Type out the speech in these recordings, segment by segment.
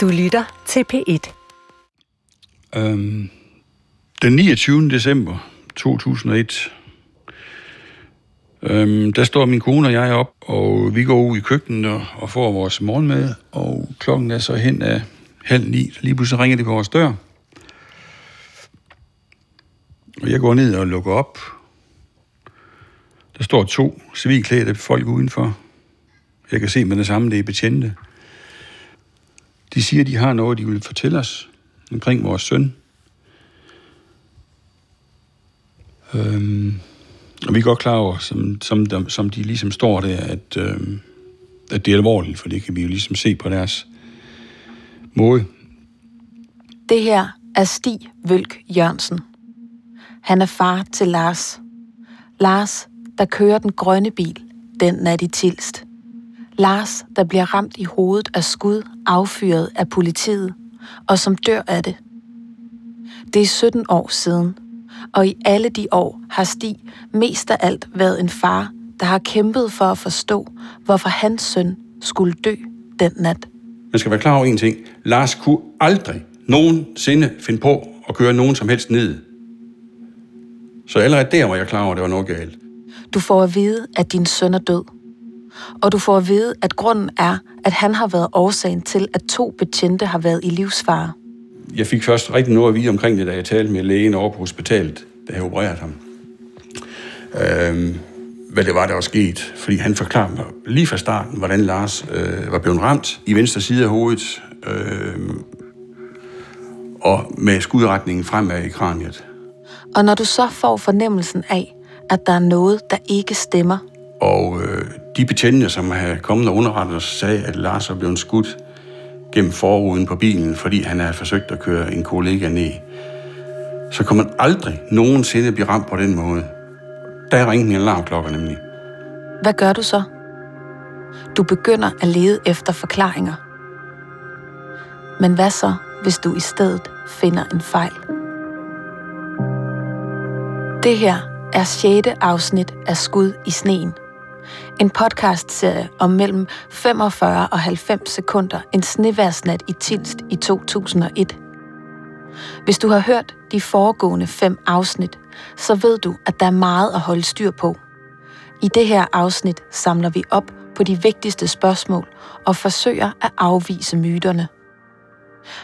Du lytter til P1. Øhm, den 29. december 2001, øhm, der står min kone og jeg op, og vi går ud i køkkenet og, og får vores morgenmad, og klokken er så hen af halv ni. Lige pludselig ringer det på vores dør. Og jeg går ned og lukker op. Der står to civilklædte folk udenfor. Jeg kan se med det samme, det er betjente. De siger, de har noget, de vil fortælle os omkring vores søn. Øhm, og vi er godt klar over, som, som, de, som de ligesom står der, at, øhm, at det er alvorligt, for det kan vi jo ligesom se på deres måde. Det her er Stig Vølk Jørgensen. Han er far til Lars. Lars, der kører den grønne bil den nat i Tilst. Lars, der bliver ramt i hovedet af skud affyret af politiet, og som dør af det. Det er 17 år siden, og i alle de år har Stig mest af alt været en far, der har kæmpet for at forstå, hvorfor hans søn skulle dø den nat. Man skal være klar over en ting. Lars kunne aldrig nogensinde finde på at køre nogen som helst ned. Så allerede der var jeg klar over, at det var noget galt. Du får at vide, at din søn er død. Og du får at vide, at grunden er, at han har været årsagen til, at to betjente har været i livsfare. Jeg fik først rigtig noget at vide omkring det, da jeg talte med lægen over på hospitalet, da jeg opererede ham. Øhm, hvad det var, der var sket. Fordi han forklarede mig lige fra starten, hvordan Lars øh, var blevet ramt i venstre side af hovedet, øh, og med skudretningen fremad i kraniet. Og når du så får fornemmelsen af, at der er noget, der ikke stemmer, og øh, de betjente, som havde kommet og underrettet os, sagde, at Lars var blevet skudt gennem forruden på bilen, fordi han havde forsøgt at køre en kollega ned. Så kunne man aldrig nogensinde blive ramt på den måde. Der ringte min alarmklokke nemlig. hvad gør du så? Du begynder at lede efter forklaringer. Men hvad så, hvis du i stedet finder en fejl? Det her er 6. afsnit af Skud i sneen. En podcastserie om mellem 45 og 90 sekunder en sneværsnat i Tilst i 2001. Hvis du har hørt de foregående fem afsnit, så ved du, at der er meget at holde styr på. I det her afsnit samler vi op på de vigtigste spørgsmål og forsøger at afvise myterne.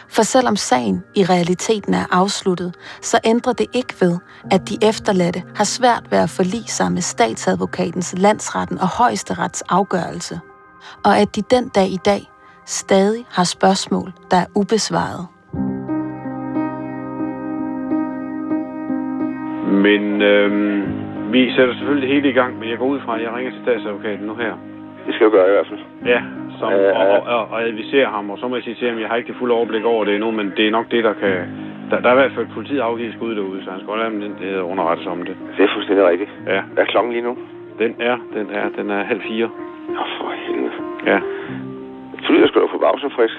For selvom sagen i realiteten er afsluttet, så ændrer det ikke ved, at de efterladte har svært ved at forlige sig med statsadvokatens, landsretten og højesterets afgørelse, og at de den dag i dag stadig har spørgsmål, der er ubesvaret. Men øhm, vi sætter selvfølgelig det hele i gang, men jeg går ud fra, at jeg ringer til statsadvokaten nu her. Det skal du gøre i hvert fald. Ja, som, Øh, og, øh. og, og, og advisere ham, og så må jeg sige til ham, jeg har ikke det fulde overblik over det endnu, men det er nok det, der kan... Der, der er i hvert fald politiet afgivet skud derude, så han skal den det underrettes om det. Det er fuldstændig rigtigt. Ja, Hvad er klokken lige nu? den er, den er, den er halv fire. Nå, for helvede. Ja, Du lyder sgu da på bagsen frisk.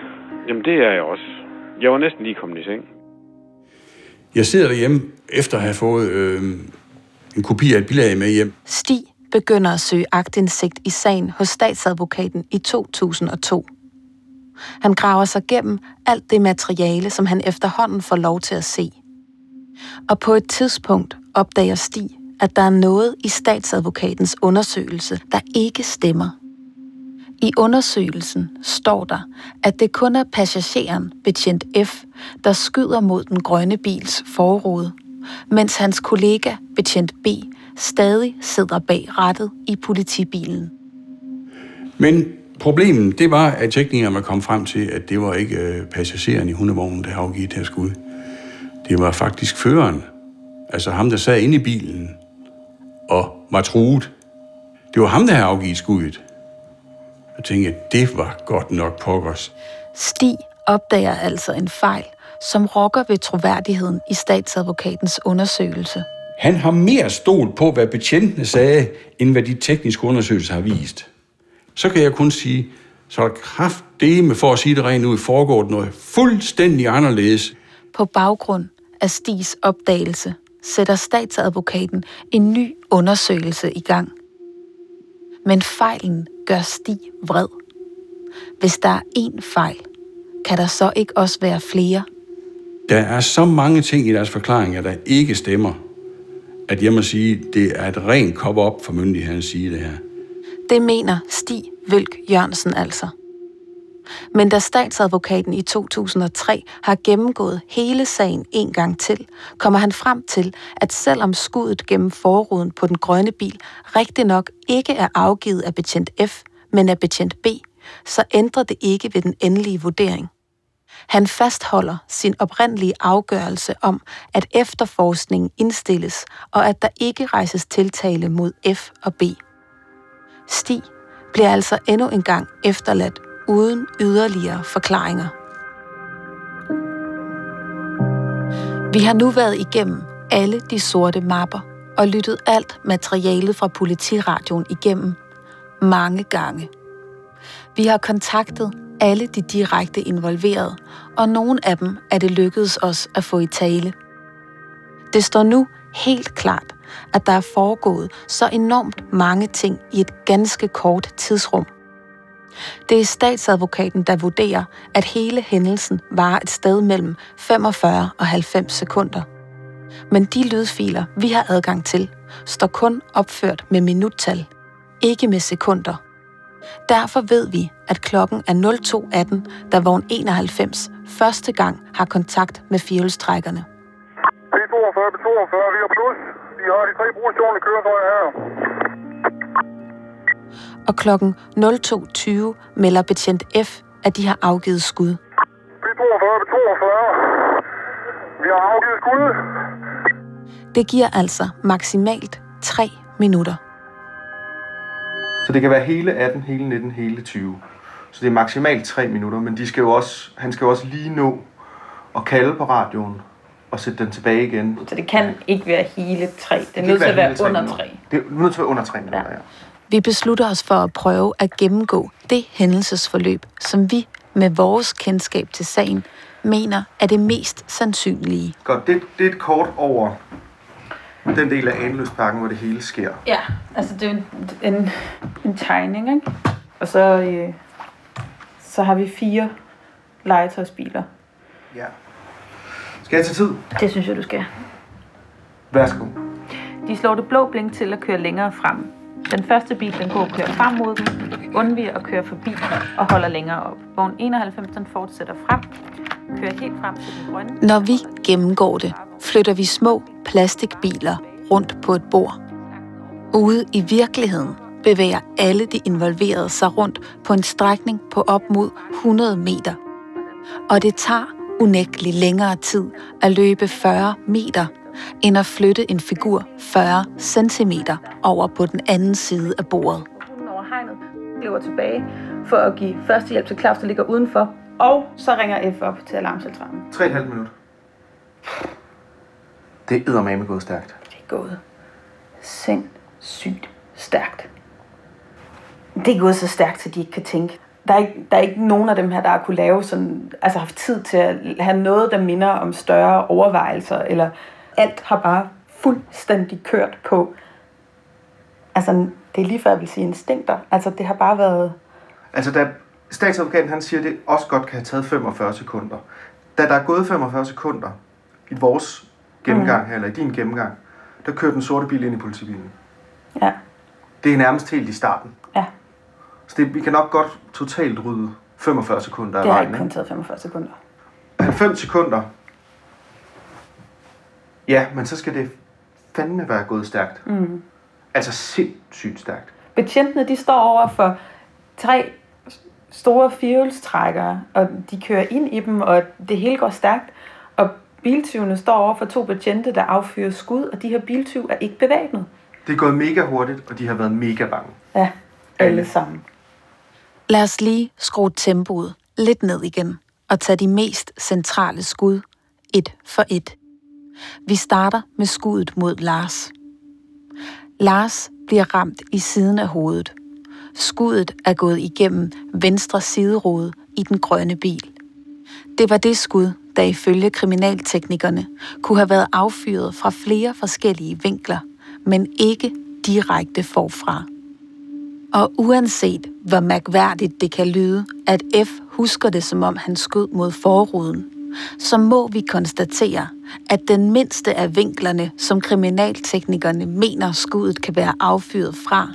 jamen det er jeg også. Jeg var næsten lige kommet i seng. Jeg sidder derhjemme efter at have fået øh, en kopi af et bilag med hjem. Stig begynder at søge agtindsigt i sagen hos statsadvokaten i 2002. Han graver sig gennem alt det materiale, som han efterhånden får lov til at se. Og på et tidspunkt opdager Stig, at der er noget i statsadvokatens undersøgelse, der ikke stemmer. I undersøgelsen står der, at det kun er passageren, betjent F, der skyder mod den grønne bils forrude, mens hans kollega, betjent B, stadig sidder bag rattet i politibilen. Men problemet, det var, at teknikerne kommet frem til, at det var ikke øh, passageren i hundevognen, der havde afgivet det her skud. Det var faktisk føreren. Altså ham, der sad inde i bilen og var truet. Det var ham, der havde afgivet skuddet. Jeg tænkte, det var godt nok pokkers. Stig opdager altså en fejl, som rokker ved troværdigheden i statsadvokatens undersøgelse. Han har mere stolt på, hvad betjentene sagde, end hvad de tekniske undersøgelser har vist. Så kan jeg kun sige, så er kraftdeme for at sige det rent ud, foregår noget fuldstændig anderledes. På baggrund af Stigs opdagelse sætter statsadvokaten en ny undersøgelse i gang. Men fejlen gør Stig vred. Hvis der er én fejl, kan der så ikke også være flere? Der er så mange ting i deres forklaringer, der ikke stemmer, at jeg må sige, det er et rent kop op for myndighedens side, det her. Det mener Stig Vølk Jørgensen altså. Men da statsadvokaten i 2003 har gennemgået hele sagen en gang til, kommer han frem til, at selvom skuddet gennem forruden på den grønne bil rigtig nok ikke er afgivet af betjent F, men af betjent B, så ændrer det ikke ved den endelige vurdering. Han fastholder sin oprindelige afgørelse om, at efterforskningen indstilles, og at der ikke rejses tiltale mod F og B. Stig bliver altså endnu en gang efterladt uden yderligere forklaringer. Vi har nu været igennem alle de sorte mapper og lyttet alt materialet fra politiradioen igennem mange gange. Vi har kontaktet alle de direkte involverede, og nogle af dem er det lykkedes os at få i tale. Det står nu helt klart, at der er foregået så enormt mange ting i et ganske kort tidsrum. Det er statsadvokaten, der vurderer, at hele hændelsen var et sted mellem 45 og 90 sekunder. Men de lydfiler, vi har adgang til, står kun opført med minuttal, ikke med sekunder. Derfor ved vi, at klokken er 02.18, da vogn 91 første gang har kontakt med fjolstrækkerne. B42, B42, vi har plus. Vi har de tre brugstående køretøjer her. Og klokken 02.20 melder betjent F, at de har afgivet skud. B42, B42. Vi har afgivet skud. Det giver altså maksimalt 3 minutter. Så det kan være hele 18, hele 19, hele 20. Så det er maksimalt 3 minutter, men de skal jo også, han skal jo også lige nå at kalde på radioen og sætte den tilbage igen. Så det kan ikke være hele tre. Det er nødt til at være under minutter. tre. Det er nødt til at være under 3 minutter, ja. ja. Vi beslutter os for at prøve at gennemgå det hændelsesforløb, som vi med vores kendskab til sagen mener er det mest sandsynlige. Godt, det, det er et kort over den del af Anløsparken, hvor det hele sker. Ja, altså det er en, en, en tegning, ikke? Og så, øh, så har vi fire legetøjsbiler. Ja. Skal jeg tage tid? Det synes jeg, du skal. Værsgo. De slår det blå blink til at køre længere frem. Den første bil, den går og kører frem mod dem, undviger at køre forbi og holder længere op. Vogn 91, den fortsætter frem, kører helt frem til den grønne. Når vi gennemgår det, flytter vi små plastikbiler rundt på et bord. Ude i virkeligheden bevæger alle de involverede sig rundt på en strækning på op mod 100 meter. Og det tager unægteligt længere tid at løbe 40 meter, end at flytte en figur 40 centimeter over på den anden side af bordet. Hunden over hegnet løber tilbage for at give førstehjælp til Claus, der ligger udenfor. Og så ringer F op til alarmcentralen. 3,5 minutter. Det er eddermame gået stærkt. Det er gået sindssygt stærkt. Det er gået så stærkt, så de ikke kan tænke. Der er, ikke, der er ikke nogen af dem her, der har kunne lave sådan, altså haft tid til at have noget, der minder om større overvejelser, eller alt har bare fuldstændig kørt på, altså det er lige før jeg vil sige instinkter. Altså det har bare været, Altså, da statsadvokaten han siger, at det også godt kan have taget 45 sekunder. Da der er gået 45 sekunder i vores gennemgang her, eller i din gennemgang, der kører den sorte bil ind i politibilen. ja, Det er nærmest helt i starten. ja, Så det, vi kan nok godt totalt rydde 45 sekunder af det har vejen. ikke kun Ikke? taget 45 sekunder. 90 sekunder. Ja, men så skal det fandme være gået stærkt. Mm. Altså sindssygt stærkt. Betjentene, de står over for tre store firehjulstrækkere, og de kører ind i dem, og det hele går stærkt. Biltyvene står over for to betjente, der affyrer skud, og de her biltyv er ikke bevæbnet. Det er gået mega hurtigt, og de har været mega bange. Ja, alle sammen. Lad os lige skrue tempoet lidt ned igen og tage de mest centrale skud et for et. Vi starter med skuddet mod Lars. Lars bliver ramt i siden af hovedet. Skuddet er gået igennem venstre siderode i den grønne bil. Det var det skud, der ifølge kriminalteknikerne kunne have været affyret fra flere forskellige vinkler, men ikke direkte forfra. Og uanset hvor mærkværdigt det kan lyde, at F husker det, som om han skød mod forruden, så må vi konstatere, at den mindste af vinklerne, som kriminalteknikerne mener skuddet kan være affyret fra,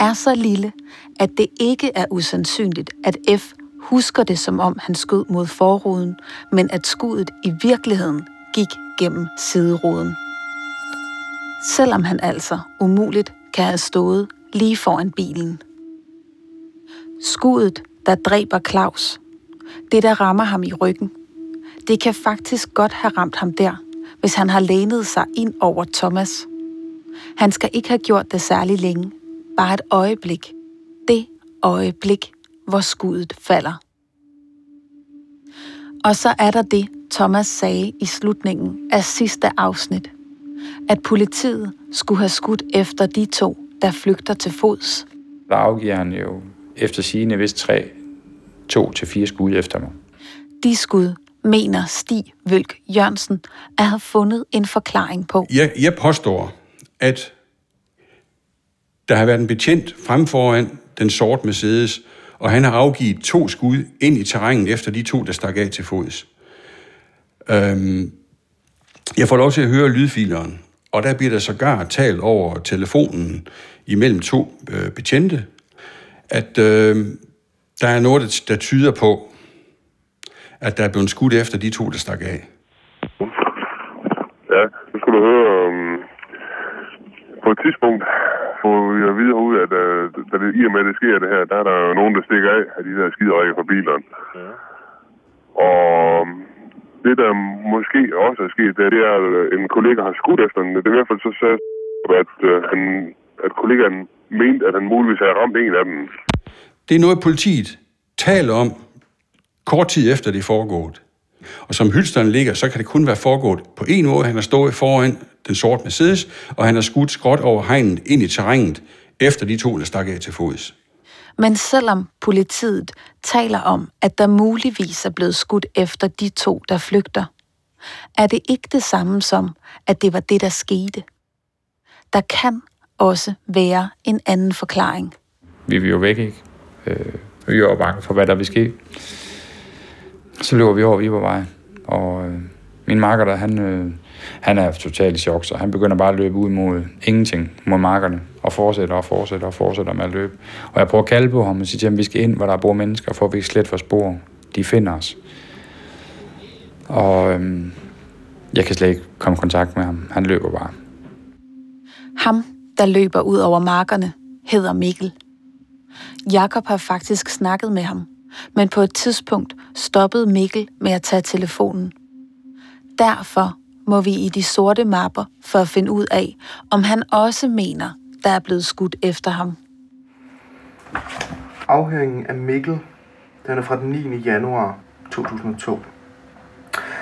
er så lille, at det ikke er usandsynligt, at F husker det, som om han skød mod forruden, men at skuddet i virkeligheden gik gennem sideruden. Selvom han altså umuligt kan have stået lige foran bilen. Skuddet, der dræber Claus, det der rammer ham i ryggen, det kan faktisk godt have ramt ham der, hvis han har lænet sig ind over Thomas. Han skal ikke have gjort det særlig længe. Bare et øjeblik. Det øjeblik, hvor skuddet falder. Og så er der det, Thomas sagde i slutningen af sidste afsnit. At politiet skulle have skudt efter de to, der flygter til fods. Der afgiver han jo efter sigende vist tre, to til fire skud efter mig. De skud mener Stig Vølk Jørgensen at have fundet en forklaring på. Jeg, jeg påstår, at der har været en betjent frem foran den sorte Mercedes, og han har afgivet to skud ind i terrænet efter de to, der stak af til fods. Øhm, jeg får lov til at høre lydfileren, og der bliver der sågar talt over telefonen imellem to øh, betjente, at øh, der er noget, der, der tyder på, at der er blevet skudt efter de to, der stak af. Ja, nu skulle du høre, øh, på et tidspunkt får vi at vide ud, at uh, da det, i og med, at det sker det her, der er der jo nogen, der stikker af af de der skiderækker fra bilerne. Ja. Og øhm, det, der måske også er sket, det er, det er, at en kollega har skudt efter den. Det er i hvert fald så sagde, at, uh, han, at kollegaen mente, at han muligvis havde ramt en af dem. Det er noget, politiet taler om kort tid efter det er foregået. Og som hylsteren ligger, så kan det kun være foregået på en måde. Han har stået foran den sorte Mercedes, og han har skudt skråt over hegnet ind i terrænet, efter de to, der stak af til fods. Men selvom politiet taler om, at der muligvis er blevet skudt efter de to, der flygter, er det ikke det samme som, at det var det, der skete. Der kan også være en anden forklaring. Vi er jo væk, ikke? Øh, vi er jo bange for, hvad der vil ske. Så løber vi over Vibervej, og øh, min marker der, han, øh, han er totalt i chok, så han begynder bare at løbe ud mod ingenting, mod markerne, og fortsætter og fortsætter og fortsætter med at løbe. Og jeg prøver at kalde på ham og sige til ham, vi skal ind, hvor der bor mennesker, for vi slet for spor. De finder os. Og øh, jeg kan slet ikke komme i kontakt med ham. Han løber bare. Ham, der løber ud over markerne, hedder Mikkel. Jakob har faktisk snakket med ham, men på et tidspunkt stoppede Mikkel med at tage telefonen. Derfor må vi i de sorte mapper for at finde ud af, om han også mener, der er blevet skudt efter ham. Afhøringen af Mikkel, den er fra den 9. januar 2002.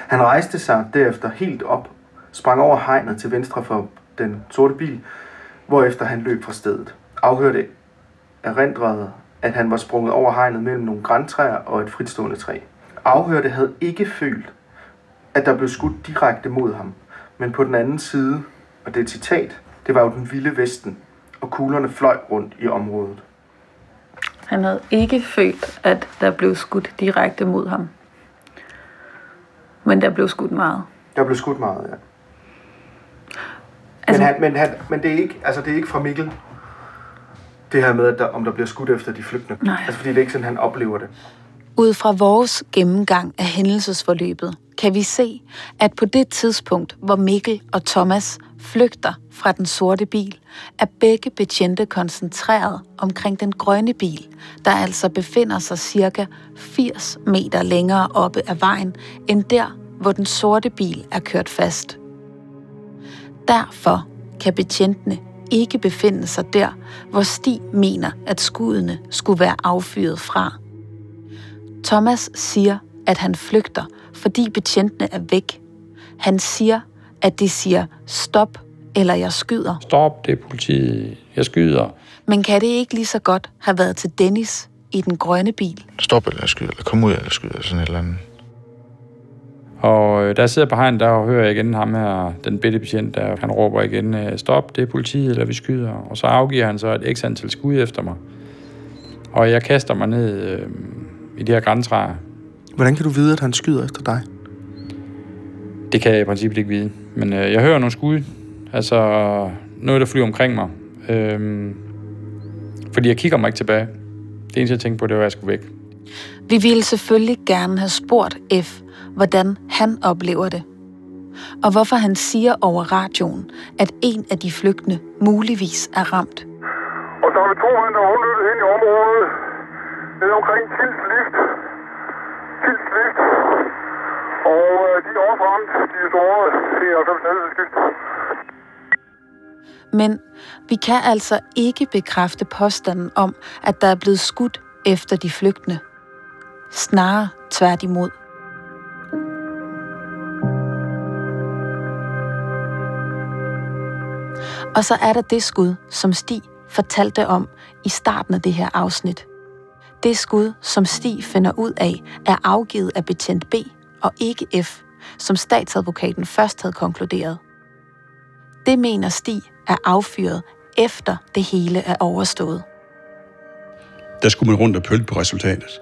Han rejste sig derefter helt op, sprang over hegnet til venstre for den sorte bil, hvorefter han løb fra stedet. Afhørte erindrede, at han var sprunget over hegnet mellem nogle græntræer og et fritstående træ. Afhørte havde ikke følt, at der blev skudt direkte mod ham, men på den anden side, og det er et citat, det var jo den vilde vesten, og kuglerne fløj rundt i området. Han havde ikke følt, at der blev skudt direkte mod ham. Men der blev skudt meget. Der blev skudt meget, ja. Altså- men, han, men, han, men det, er ikke, altså det er ikke fra Mikkel, det her med, at der, om der bliver skudt efter de flygtende. Nej. Altså fordi det er ikke sådan, han oplever det. Ud fra vores gennemgang af hændelsesforløbet, kan vi se, at på det tidspunkt, hvor Mikkel og Thomas flygter fra den sorte bil, er begge betjente koncentreret omkring den grønne bil, der altså befinder sig cirka 80 meter længere oppe af vejen, end der, hvor den sorte bil er kørt fast. Derfor kan betjentene ikke befinde sig der, hvor Stig mener, at skuddene skulle være affyret fra. Thomas siger, at han flygter, fordi betjentene er væk. Han siger, at de siger stop, eller jeg skyder. Stop, det er politiet. Jeg skyder. Men kan det ikke lige så godt have været til Dennis i den grønne bil? Stop eller skyd, eller kom ud eller skyd, eller sådan et eller andet. Og øh, der sidder på hegn, der hører jeg igen ham her, den bitte betjent, der han råber igen, øh, stop, det er politiet, eller vi skyder. Og så afgiver han så et x antal skud efter mig. Og jeg kaster mig ned øh, i de her græntræer. Hvordan kan du vide, at han skyder efter dig? Det kan jeg i princippet ikke vide. Men øh, jeg hører nogle skud. Altså noget, der flyver omkring mig. Øhm, fordi jeg kigger mig ikke tilbage. Det eneste, jeg tænkte på, det var, at jeg skulle væk. Vi ville selvfølgelig gerne have spurgt F, hvordan han oplever det. Og hvorfor han siger over radioen, at en af de flygtende muligvis er ramt. Og så har vi to mænd, der er ind i området. Nede omkring Tils Lift. Tils Lift. Og øh, de er også ramt. De er såret. 91 nederskift. Men vi kan altså ikke bekræfte påstanden om, at der er blevet skudt efter de flygtende. Snarere tværtimod. Og så er der det skud, som Stig fortalte om i starten af det her afsnit. Det skud, som Stig finder ud af, er afgivet af betjent B og ikke F, som statsadvokaten først havde konkluderet. Det mener Stig er affyret efter det hele er overstået. Der skulle man rundt og pølte på resultatet.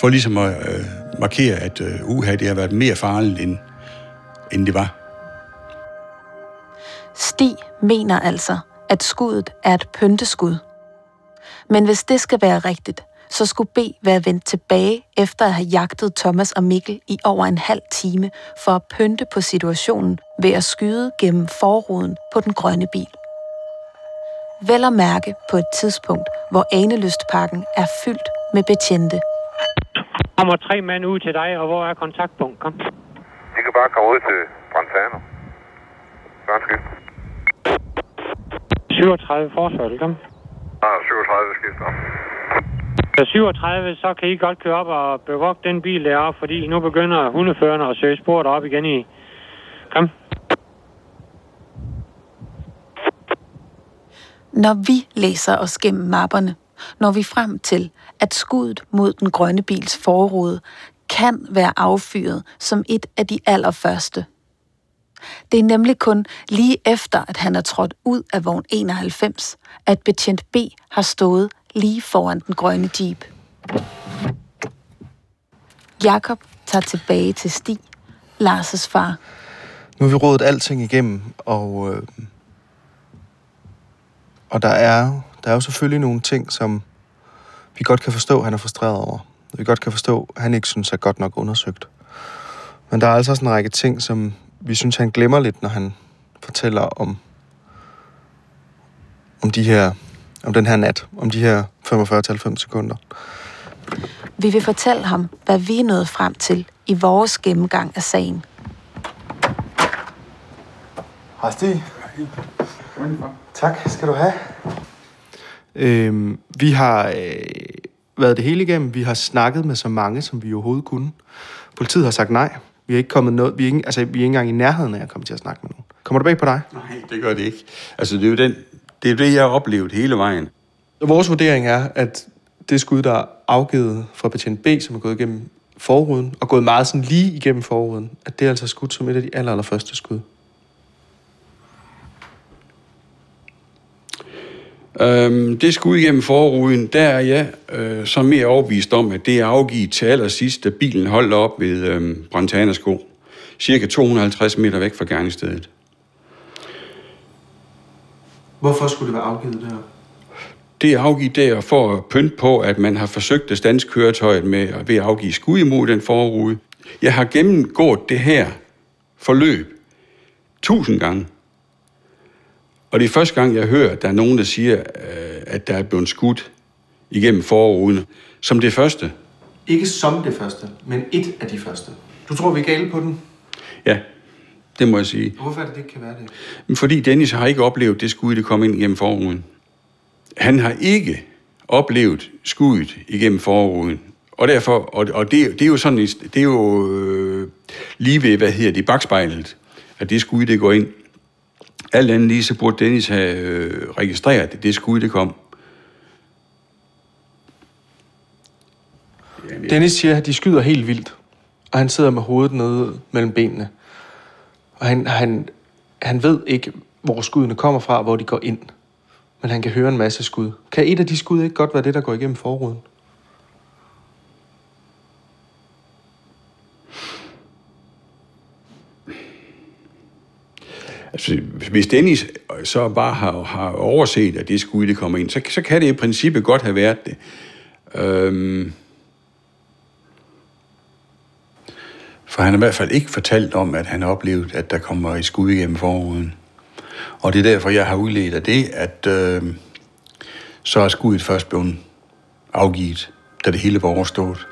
For ligesom at øh, markere, at øh, uha, det har været mere farligt, end, end det var. Stig mener altså, at skuddet er et pynteskud. Men hvis det skal være rigtigt, så skulle B være vendt tilbage efter at have jagtet Thomas og Mikkel i over en halv time for at pynte på situationen ved at skyde gennem forruden på den grønne bil. Vel at mærke på et tidspunkt, hvor Anelystparken er fyldt med betjente. kommer tre mænd ud til dig, og hvor er kontaktpunkt? Kom. De kan bare komme ud til Brantano. 37 forsøg, kom. Ah, 37 skifter. Så 37, så kan I godt køre op og bevogte den bil deroppe, fordi nu begynder hundeførerne at søge spor op igen i. Kom. Når vi læser os gennem mapperne, når vi frem til, at skuddet mod den grønne bils forrude kan være affyret som et af de allerførste. Det er nemlig kun lige efter, at han er trådt ud af vogn 91, at betjent B har stået lige foran den grønne jeep. Jakob tager tilbage til Stig, Lars' far. Nu har vi rådet alting igennem, og, øh, og der, er, der er jo selvfølgelig nogle ting, som vi godt kan forstå, han er frustreret over. Vi godt kan forstå, at han ikke synes er godt nok undersøgt. Men der er altså også en række ting, som vi synes, han glemmer lidt, når han fortæller om, om de her om den her nat, om de her 45-90 sekunder. Vi vil fortælle ham, hvad vi er nået frem til i vores gennemgang af sagen. Hej Stig. Tak skal du have. Øhm, vi har øh, været det hele igennem. Vi har snakket med så mange, som vi overhovedet kunne. Politiet har sagt nej. Vi er ikke kommet noget, vi er ikke, altså, vi er ikke engang i nærheden af at komme til at snakke med nogen. Kommer det bag på dig? Nej, det gør det ikke. Altså, det er jo, den, det, er det, jeg har oplevet hele vejen. Vores vurdering er, at det skud, der er afgivet fra patient B, som er gået igennem forruden, og gået meget sådan lige igennem forruden, at det er altså skudt som et af de aller, aller første skud. Øhm, det skud igennem forruden, der er jeg øh, så mere overbevist om, at det er afgivet til allersidst, da bilen holdt op ved øh, Brantanasko, cirka 250 meter væk fra gerningsstedet. Hvorfor skulle det være afgivet der? Det er afgivet der for at pynte på, at man har forsøgt at standse køretøjet med, ved at afgive skud imod den forrude. Jeg har gennemgået det her forløb tusind gange. Og det er første gang, jeg hører, at der er nogen, der siger, øh, at der er blevet skudt igennem forruden. Som det første. Ikke som det første, men et af de første. Du tror, vi er gale på den? Ja, det må jeg sige. Hvorfor er det, det ikke kan være det? Fordi Dennis har ikke oplevet det skud, der kom ind igennem forruden. Han har ikke oplevet skuddet igennem forruden. Og derfor, og, og det, det er jo sådan, det er jo øh, lige ved, hvad hedder det, bagspejlet, at det skud, det går ind. Alt andet lige, så burde Dennis have øh, registreret, det, det skud, det kom. Dennis siger, at de skyder helt vildt, og han sidder med hovedet nede mellem benene. Og han, han, han ved ikke, hvor skuddene kommer fra, og hvor de går ind. Men han kan høre en masse skud. Kan et af de skud ikke godt være det, der går igennem forruden? Altså, hvis Dennis øh, så bare har, har overset, at det skud, det kommer ind, så, så kan det i princippet godt have været det. Øhm, for han har i hvert fald ikke fortalt om, at han har oplevet, at der kommer et skud igennem forruden. Og det er derfor, jeg har udledt af det, at øh, så er skuddet først blevet afgivet, da det hele var overstået.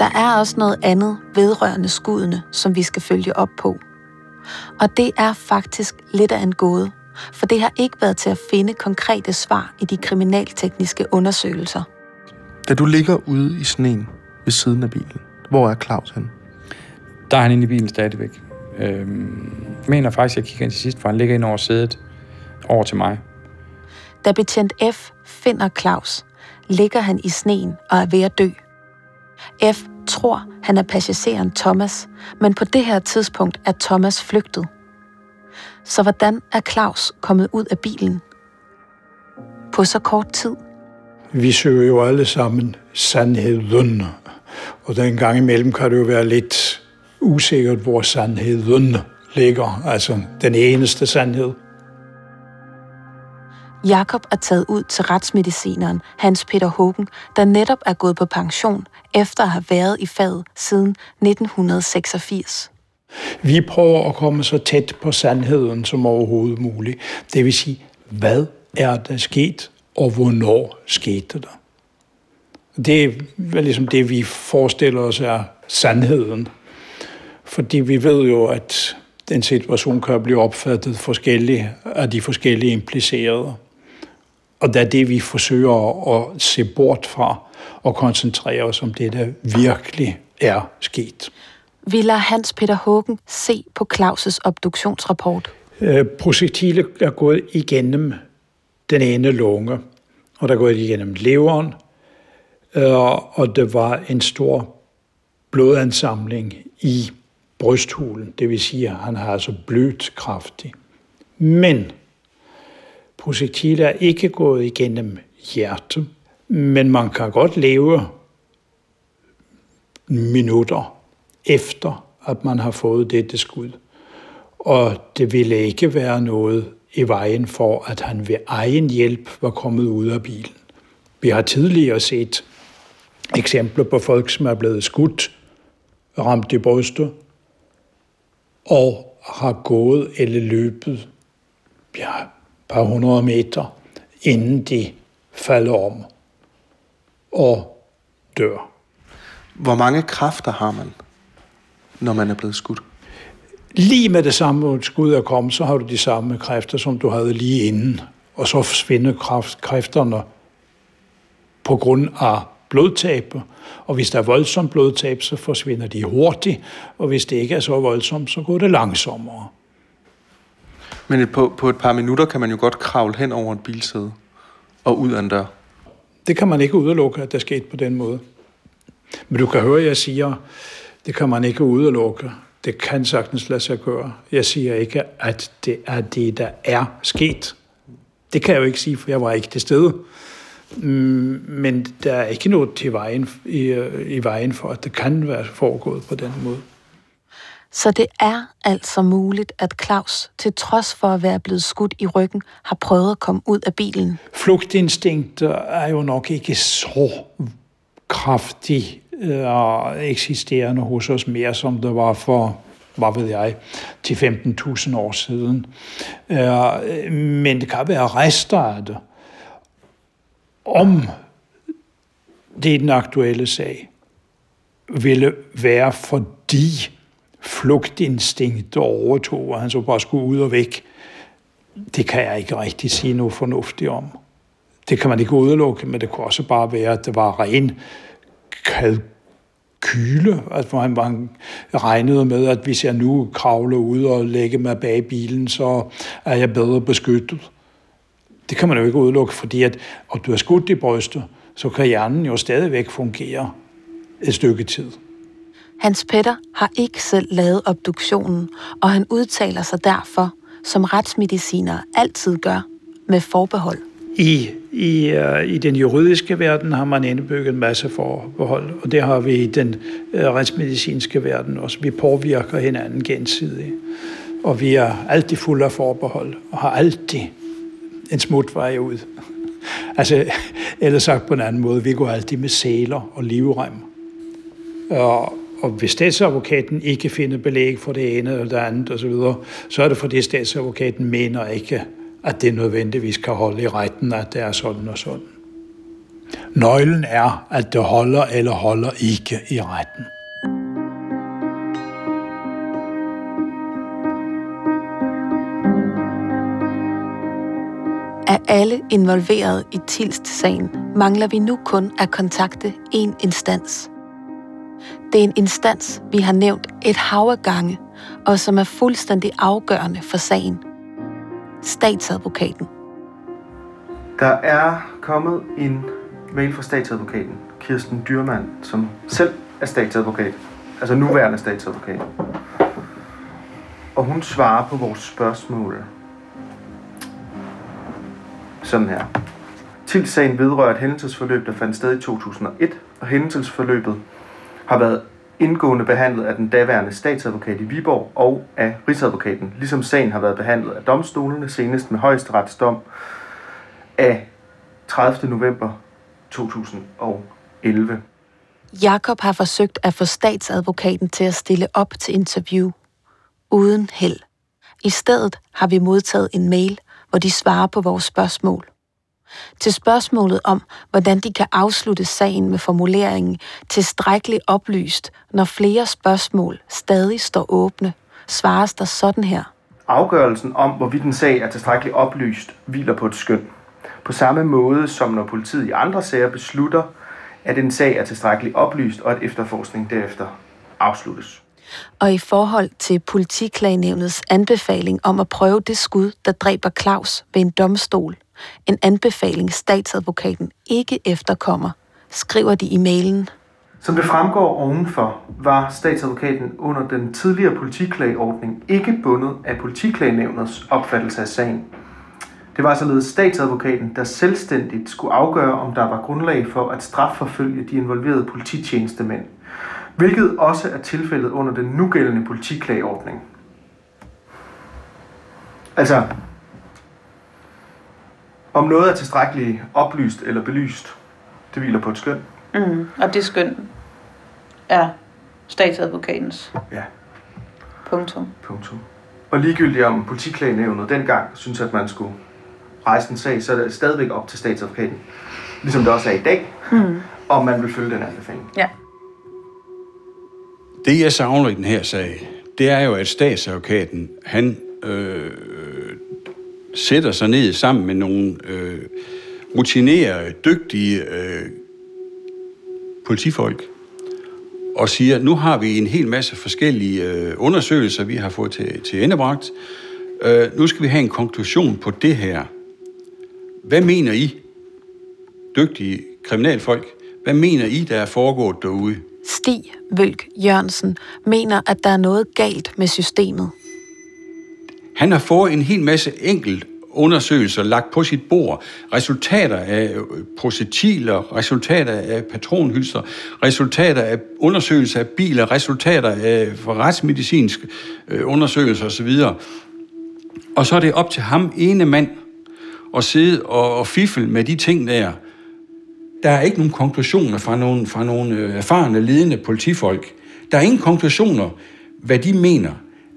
Der er også noget andet vedrørende skuddene, som vi skal følge op på. Og det er faktisk lidt af en gåde, for det har ikke været til at finde konkrete svar i de kriminaltekniske undersøgelser. Da du ligger ude i sneen ved siden af bilen, hvor er Claus hen? Der er han inde i bilen stadigvæk. Øhm, jeg mener faktisk, at jeg kigger ind til sidst, for han ligger ind over sædet over til mig. Da betjent F finder Claus, ligger han i sneen og er ved at dø. F tror, han er passageren Thomas, men på det her tidspunkt er Thomas flygtet. Så hvordan er Claus kommet ud af bilen? På så kort tid. Vi søger jo alle sammen sandheden. Og den gang imellem kan det jo være lidt usikkert, hvor sandheden ligger. Altså den eneste sandhed. Jakob er taget ud til retsmedicineren Hans Peter Hågen, der netop er gået på pension efter at have været i faget siden 1986. Vi prøver at komme så tæt på sandheden som overhovedet muligt. Det vil sige, hvad er der sket, og hvornår skete der? Det er vel ligesom det, vi forestiller os er sandheden. Fordi vi ved jo, at den situation kan blive opfattet forskelligt af de forskellige implicerede. Og det er det, vi forsøger at se bort fra og koncentrere os om det, der virkelig er sket. Vi lader Hans Peter Hågen se på Claus' obduktionsrapport. Øh, projektilet er gået igennem den ene lunge, og der er gået igennem leveren, øh, og det var en stor blodansamling i brysthulen. Det vil sige, at han har altså blødt kraftigt. Men projektilet er ikke gået igennem hjertet, men man kan godt leve minutter efter, at man har fået dette skud. Og det ville ikke være noget i vejen for, at han ved egen hjælp var kommet ud af bilen. Vi har tidligere set eksempler på folk, som er blevet skudt, ramt i brystet, og har gået eller løbet ja, et par hundrede meter, inden de falder om og dør. Hvor mange kræfter har man, når man er blevet skudt? Lige med det samme skud er kommet, så har du de samme kræfter, som du havde lige inden. Og så forsvinder kræft, kræfterne på grund af blodtab. Og hvis der er voldsomt blodtab, så forsvinder de hurtigt. Og hvis det ikke er så voldsomt, så går det langsommere. Men på, på et par minutter kan man jo godt kravle hen over et bilsæde og ud af en dør. Det kan man ikke udelukke, at det skete på den måde. Men du kan høre, at jeg siger, det kan man ikke udelukke. Det kan sagtens lade sig gøre. Jeg siger ikke, at det er det, der er sket. Det kan jeg jo ikke sige, for jeg var ikke til stede. Mm, men der er ikke noget til vejen, i, i vejen for, at det kan være foregået på den måde. Så det er altså muligt, at Claus, til trods for at være blevet skudt i ryggen, har prøvet at komme ud af bilen. Flugtinstinkt er jo nok ikke så kraftigt øh, eksisterende hos os mere, som det var for, hvad ved jeg, til 15.000 år siden. Øh, men det kan være rester af det. Om det er den aktuelle sag ville være fordi flugtinstinkt overtog, og han så bare skulle ud og væk, det kan jeg ikke rigtig sige noget fornuftigt om. Det kan man ikke udelukke, men det kunne også bare være, at det var ren kalkyle, at man, han regnede med, at hvis jeg nu kravler ud og lægger mig bag bilen, så er jeg bedre beskyttet. Det kan man jo ikke udelukke, fordi at, at du er skudt i brystet, så kan hjernen jo stadigvæk fungere et stykke tid. Hans Petter har ikke selv lavet obduktionen, og han udtaler sig derfor, som retsmediciner altid gør, med forbehold. I i, uh, i den juridiske verden har man indbygget en masse forbehold, og det har vi i den uh, retsmedicinske verden også. Vi påvirker hinanden gensidigt, og vi er altid fulde af forbehold, og har altid en smutvej ud. altså, eller sagt på en anden måde, vi går altid med sæler og livrem. Og, og hvis statsadvokaten ikke finder belæg for det ene eller det andet osv., så, så er det fordi statsadvokaten mener ikke, at det nødvendigvis kan holde i retten, at det er sådan og sådan. Nøglen er, at det holder eller holder ikke i retten. Af alle involveret i Tilst-sagen mangler vi nu kun at kontakte en instans. Det er en instans, vi har nævnt et hav af gange, og som er fuldstændig afgørende for sagen. Statsadvokaten. Der er kommet en mail fra statsadvokaten, Kirsten Dyrmand, som selv er statsadvokat. Altså nuværende statsadvokat. Og hun svarer på vores spørgsmål sådan her. Tilsagen vedrører et hændelsesforløb, der fandt sted i 2001, og hændelsesforløbet har været indgående behandlet af den daværende statsadvokat i Viborg og af Rigsadvokaten, ligesom sagen har været behandlet af domstolene, senest med højesteretsdom af 30. november 2011. Jakob har forsøgt at få statsadvokaten til at stille op til interview. Uden held. I stedet har vi modtaget en mail, hvor de svarer på vores spørgsmål. Til spørgsmålet om, hvordan de kan afslutte sagen med formuleringen tilstrækkeligt oplyst, når flere spørgsmål stadig står åbne, svares der sådan her. Afgørelsen om, hvorvidt en sag er tilstrækkeligt oplyst, hviler på et skøn. På samme måde som når politiet i andre sager beslutter, at en sag er tilstrækkeligt oplyst, og at efterforskning derefter afsluttes. Og i forhold til politiklagenævnets anbefaling om at prøve det skud, der dræber Claus ved en domstol, en anbefaling statsadvokaten ikke efterkommer, skriver de i mailen. Som det fremgår ovenfor, var statsadvokaten under den tidligere politiklageordning ikke bundet af politiklagenævnets opfattelse af sagen. Det var således statsadvokaten, der selvstændigt skulle afgøre, om der var grundlag for at strafforfølge de involverede polititjenestemænd, hvilket også er tilfældet under den nugældende politiklageordning. Altså, om noget er tilstrækkeligt oplyst eller belyst, det hviler på et skøn. Mm. Og det skøn er statsadvokatens. Ja. Punktum. Punktum. Og ligegyldigt om politiklagenævnet dengang synes, at man skulle rejse en sag, så er det stadigvæk op til statsadvokaten, ligesom det også er i dag, Mm. om man vil følge den anbefaling. Ja. Det, jeg savner i den her sag, det er jo, at statsadvokaten, han øh, sætter sig ned sammen med nogle øh, rutinerede, dygtige øh, politifolk og siger, nu har vi en hel masse forskellige øh, undersøgelser, vi har fået til, til endebragt. Øh, nu skal vi have en konklusion på det her. Hvad mener I, dygtige kriminalfolk, hvad mener I, der er foregået derude? Stig Vølk Jørgensen mener, at der er noget galt med systemet. Han har fået en hel masse enkelt undersøgelser lagt på sit bord. Resultater af øh, projektiler, resultater af patronhylster, resultater af undersøgelser af biler, resultater af retsmedicinske øh, undersøgelser osv. Og så er det op til ham, ene mand, at sidde og, og fiffel med de ting der. Der er ikke nogen konklusioner fra nogle, fra nogle øh, erfarne, ledende politifolk. Der er ingen konklusioner, hvad de mener,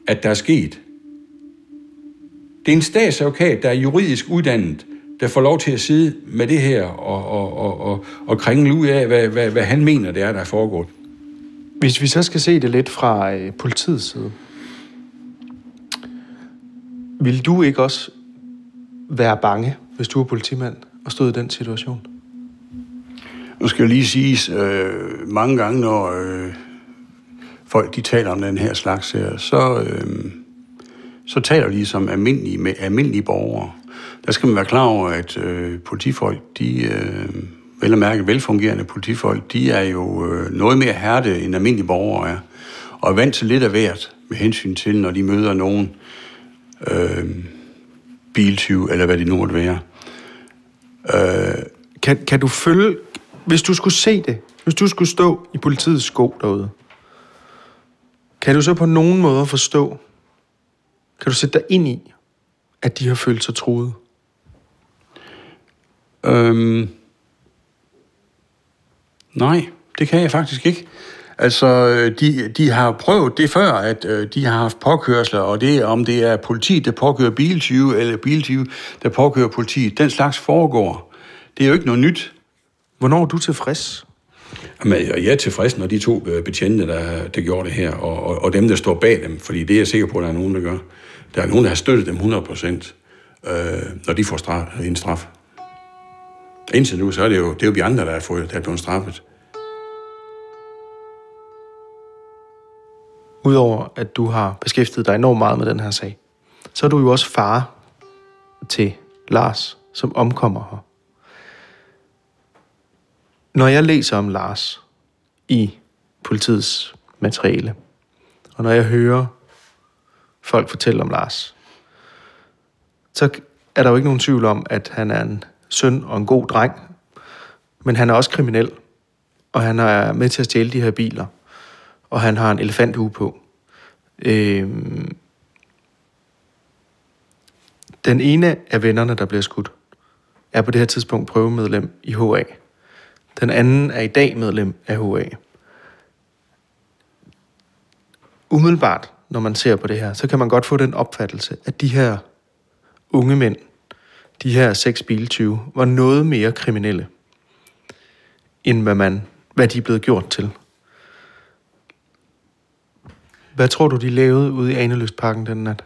at der er sket. Det er en statsadvokat, der er juridisk uddannet, der får lov til at sidde med det her og, og, og, og, og kringle ud af, hvad, hvad, hvad han mener, det er, der er foregået. Hvis vi så skal se det lidt fra øh, politiets side, vil du ikke også være bange, hvis du er politimand og stod i den situation? Nu skal jeg lige sige, øh, mange gange, når øh, folk de taler om den her slags her, så, øh, så taler de som almindelige, med almindelige borgere. Der skal man være klar over, at øh, politifolk, de, øh, vel at mærke velfungerende politifolk, de er jo øh, noget mere hærde end almindelige borgere er. Og er vant til lidt af hvert med hensyn til, når de møder nogen øh, biltyv, eller hvad det nu måtte være. Øh, kan, kan du følge, hvis du skulle se det, hvis du skulle stå i politiets sko derude, kan du så på nogen måde forstå, kan du sætte dig ind i, at de har følt sig truet? Øhm, nej, det kan jeg faktisk ikke. Altså, de, de har prøvet det før, at øh, de har haft påkørsler, og det om det er politiet, der påkører biltyve, eller biltyve, der påkører politiet. Den slags foregår. Det er jo ikke noget nyt. Hvornår er du tilfreds? Jamen, jeg er tilfreds, når de to øh, betjente, der, der gjorde det her, og, og, og dem, der står bag dem, fordi det er jeg sikker på, at der er nogen, der gør. Der er nogen, der har støttet dem 100 procent, øh, når de får straf, en straf. Indtil nu, så er det jo, det er jo vi andre, der er, fået, der er blevet straffet. Udover at du har beskæftiget dig enormt meget med den her sag, så er du jo også far til Lars, som omkommer her. Når jeg læser om Lars i politiets materiale, og når jeg hører folk fortælle om Lars, så er der jo ikke nogen tvivl om, at han er en søn og en god dreng, men han er også kriminel, og han er med til at stjæle de her biler, og han har en elefanthue på. Øhm, den ene af vennerne, der bliver skudt, er på det her tidspunkt prøvemedlem i HA. Den anden er i dag medlem af HA. Umiddelbart, når man ser på det her, så kan man godt få den opfattelse, at de her unge mænd, de her seks biltyve, var noget mere kriminelle, end hvad, man, hvad de er blevet gjort til. Hvad tror du, de lavede ude i Aneløsparken den nat?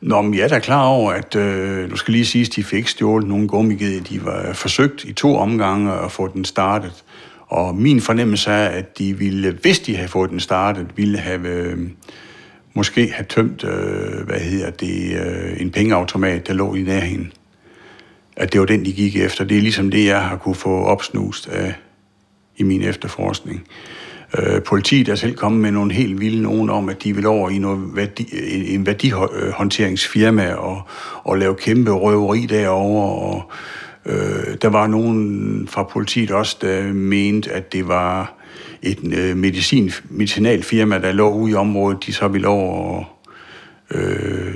Nå, men jeg er da klar over, at øh, nu skal lige sige, at de fik stjålet nogle gummigede. De var forsøgt i to omgange at få den startet. Og min fornemmelse er, at de ville, hvis de havde fået den startet, ville have øh, måske have tømt, øh, hvad hedder det, øh, en pengeautomat, der lå i nærheden. At det var den, de gik efter. Det er ligesom det, jeg har kunne få opsnust af i min efterforskning. Øh, politiet er selv kommet med nogle helt vilde nogen om, at de vil over i noget værdi, en værdihåndteringsfirma og, og lave kæmpe røveri derovre. Og, øh, der var nogen fra politiet også, der mente, at det var et øh, medicin, medicinalfirma, der lå ude i området, de så ville over og øh,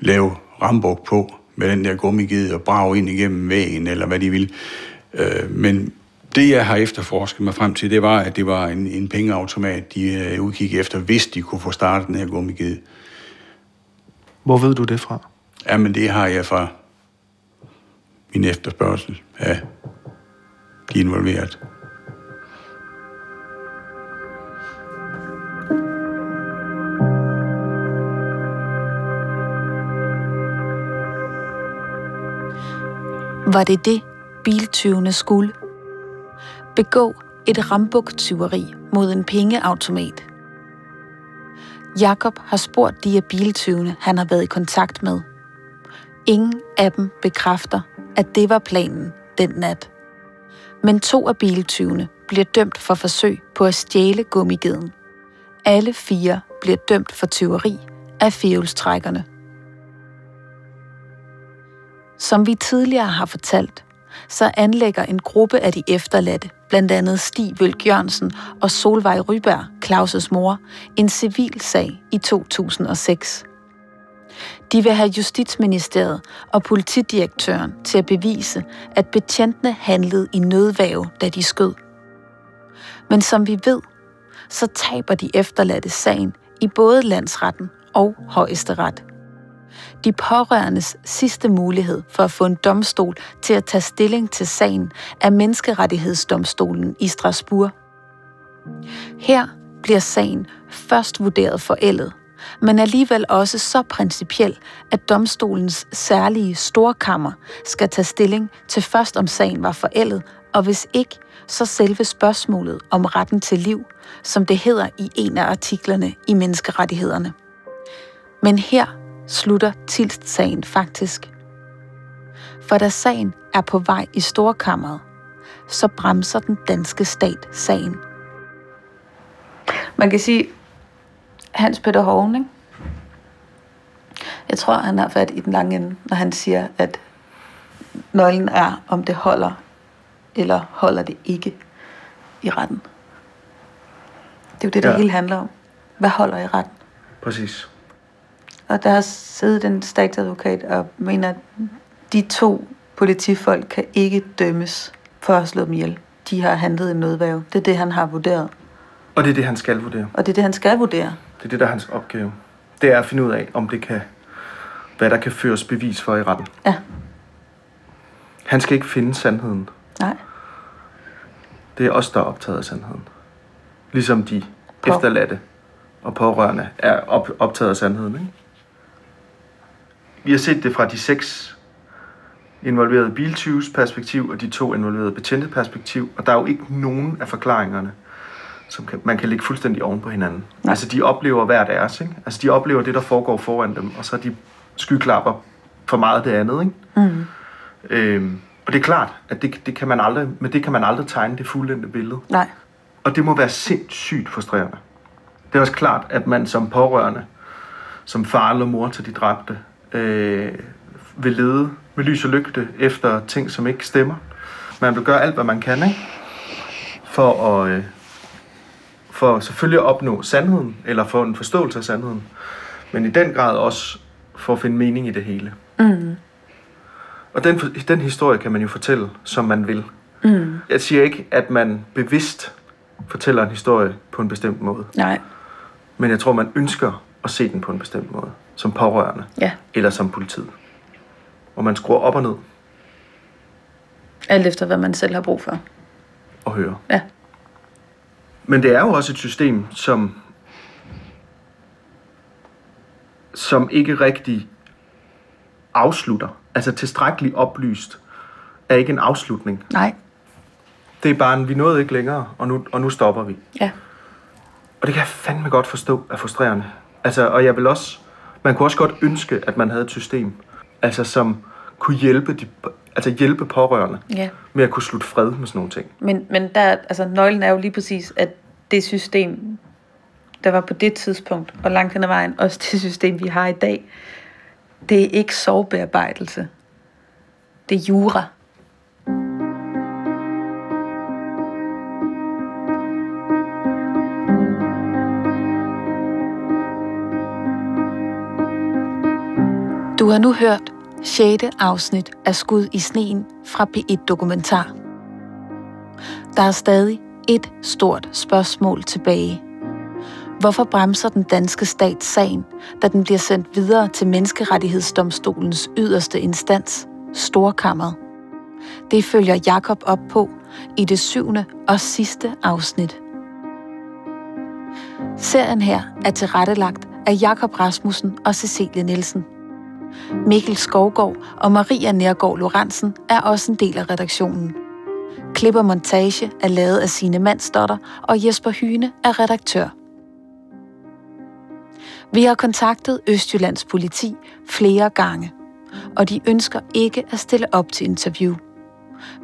lave rambuk på med den der gummigede og brage ind igennem væggen, eller hvad de ville. Øh, men det, jeg har efterforsket mig frem til, det var, at det var en, en pengeautomat, de øh, efter, hvis de kunne få startet den her gummiged. Hvor ved du det fra? Jamen, det har jeg fra min efterspørgsel af de involveret. Var det det, biltyvene skulle? Begå et rambuktyveri mod en pengeautomat. Jakob har spurgt de af biltyvene, han har været i kontakt med. Ingen af dem bekræfter, at det var planen den nat. Men to af biltyvene bliver dømt for forsøg på at stjæle gummigeden. Alle fire bliver dømt for tyveri af fjævelstrækkerne. Som vi tidligere har fortalt, så anlægger en gruppe af de efterladte, blandt andet Stig Vølk Jørgensen og Solvej Ryberg, Claus' mor, en civil sag i 2006. De vil have Justitsministeriet og politidirektøren til at bevise, at betjentene handlede i nødvæve, da de skød. Men som vi ved, så taber de efterladte sagen i både landsretten og højesteret de pårørendes sidste mulighed for at få en domstol til at tage stilling til sagen er Menneskerettighedsdomstolen i Strasbourg. Her bliver sagen først vurderet forældet, men alligevel også så principiel, at domstolens særlige storkammer skal tage stilling til først om sagen var forældet, og hvis ikke, så selve spørgsmålet om retten til liv, som det hedder i en af artiklerne i menneskerettighederne. Men her slutter Tilst-sagen faktisk. For da sagen er på vej i storkammeret, så bremser den danske stat sagen. Man kan sige, Hans Peter Hoven, ikke? jeg tror, han har fat i den lange ende, når han siger, at Nøglen er, om det holder, eller holder det ikke i retten. Det er jo det, det Ja. hele handler om. Hvad holder i retten? Præcis. Og der har siddet en statsadvokat og mener, at de to politifolk kan ikke dømmes for at slået dem ihjel. De har handlet i nødværve. Det er det, han har vurderet. Og det er det, han skal vurdere. Og det er det, han skal vurdere. Det er det, der er hans opgave. Det er at finde ud af, om det kan, hvad der kan føres bevis for i retten. Ja. Han skal ikke finde sandheden. Nej. Det er os, der er optaget af sandheden. Ligesom de På- efterladte og pårørende er op, optaget af sandheden. Ikke? Vi har set det fra de seks involverede biltyves perspektiv og de to involverede betjente perspektiv, og der er jo ikke nogen af forklaringerne, som kan, man kan lægge fuldstændig oven på hinanden. Nej. Altså de oplever hver deres, ikke? Altså de oplever det, der foregår foran dem, og så de skyklapper for meget det andet, ikke? Mm. Øhm, og det er klart, at det, det kan man aldrig, men det kan man aldrig tegne det fuldendte billede. Nej. Og det må være sindssygt frustrerende. Det er også klart, at man som pårørende, som far eller mor til de dræbte, øh, vil lede med lys og lygte efter ting, som ikke stemmer. Man vil gøre alt, hvad man kan, ikke? For at, øh, for selvfølgelig at opnå sandheden, eller få en forståelse af sandheden. Men i den grad også for at finde mening i det hele. Mm. Og den, den historie kan man jo fortælle, som man vil. Mm. Jeg siger ikke, at man bevidst fortæller en historie på en bestemt måde. Nej. Men jeg tror, man ønsker at se den på en bestemt måde. Som pårørende. Ja. Eller som politiet. Og man skruer op og ned Alt efter, hvad man selv har brug for. og hører. Ja. Men det er jo også et system, som som ikke rigtig afslutter. Altså tilstrækkeligt oplyst er ikke en afslutning. Nej. Det er bare en, vi nåede ikke længere, og nu, og nu stopper vi. Ja. Og det kan jeg fandme godt forstå er frustrerende. Altså, og jeg vil også, man kunne også godt ønske, at man havde et system, altså som kunne hjælpe, de, altså hjælpe pårørende Ja. med at kunne slutte fred med sådan nogle ting. Men, men der, altså, nøglen er jo lige præcis, at det system, der var på det tidspunkt, og langt hen ad vejen, også det system, vi har i dag, det er ikke sorgbearbejdelse. Det er jura. Du har nu hørt 6. afsnit af Skud i sneen fra P1 Dokumentar. Der er stadig et stort spørgsmål tilbage. Hvorfor bremser den danske stat sagen, da den bliver sendt videre til Menneskerettighedsdomstolens yderste instans, Storkammeret? Det følger Jakob op på i det syvende og sidste afsnit. Serien her er tilrettelagt af Jakob Rasmussen og Cecilie Nielsen. Mikkel Skovgaard og Maria Nærgaard Lorentzen er også en del af redaktionen. Klip og montage er lavet af sine Mandsdotter, og Jesper Hyne er redaktør. Vi har kontaktet Østjyllands politi flere gange, og de ønsker ikke at stille op til interview.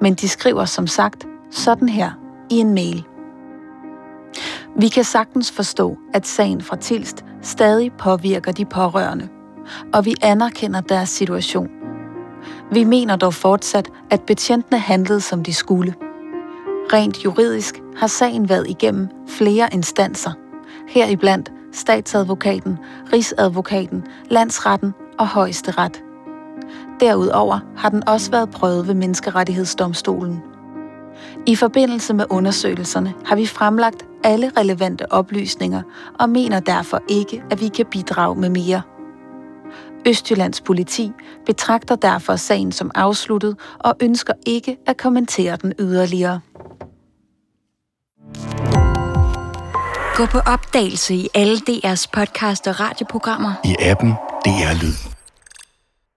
Men de skriver som sagt sådan her i en mail. Vi kan sagtens forstå, at sagen fra Tilst stadig påvirker de pårørende, og vi anerkender deres situation. Vi mener dog fortsat, at betjentene handlede som de skulle. Rent juridisk har sagen været igennem flere instanser, heriblandt statsadvokaten, rigsadvokaten, landsretten og højesteret. Derudover har den også været prøvet ved Menneskerettighedsdomstolen. I forbindelse med undersøgelserne har vi fremlagt alle relevante oplysninger og mener derfor ikke, at vi kan bidrage med mere. Østjyllands politi betragter derfor sagen som afsluttet og ønsker ikke at kommentere den yderligere. Gå på opdagelse i alle DR's podcast og radioprogrammer. I appen DR Lyd.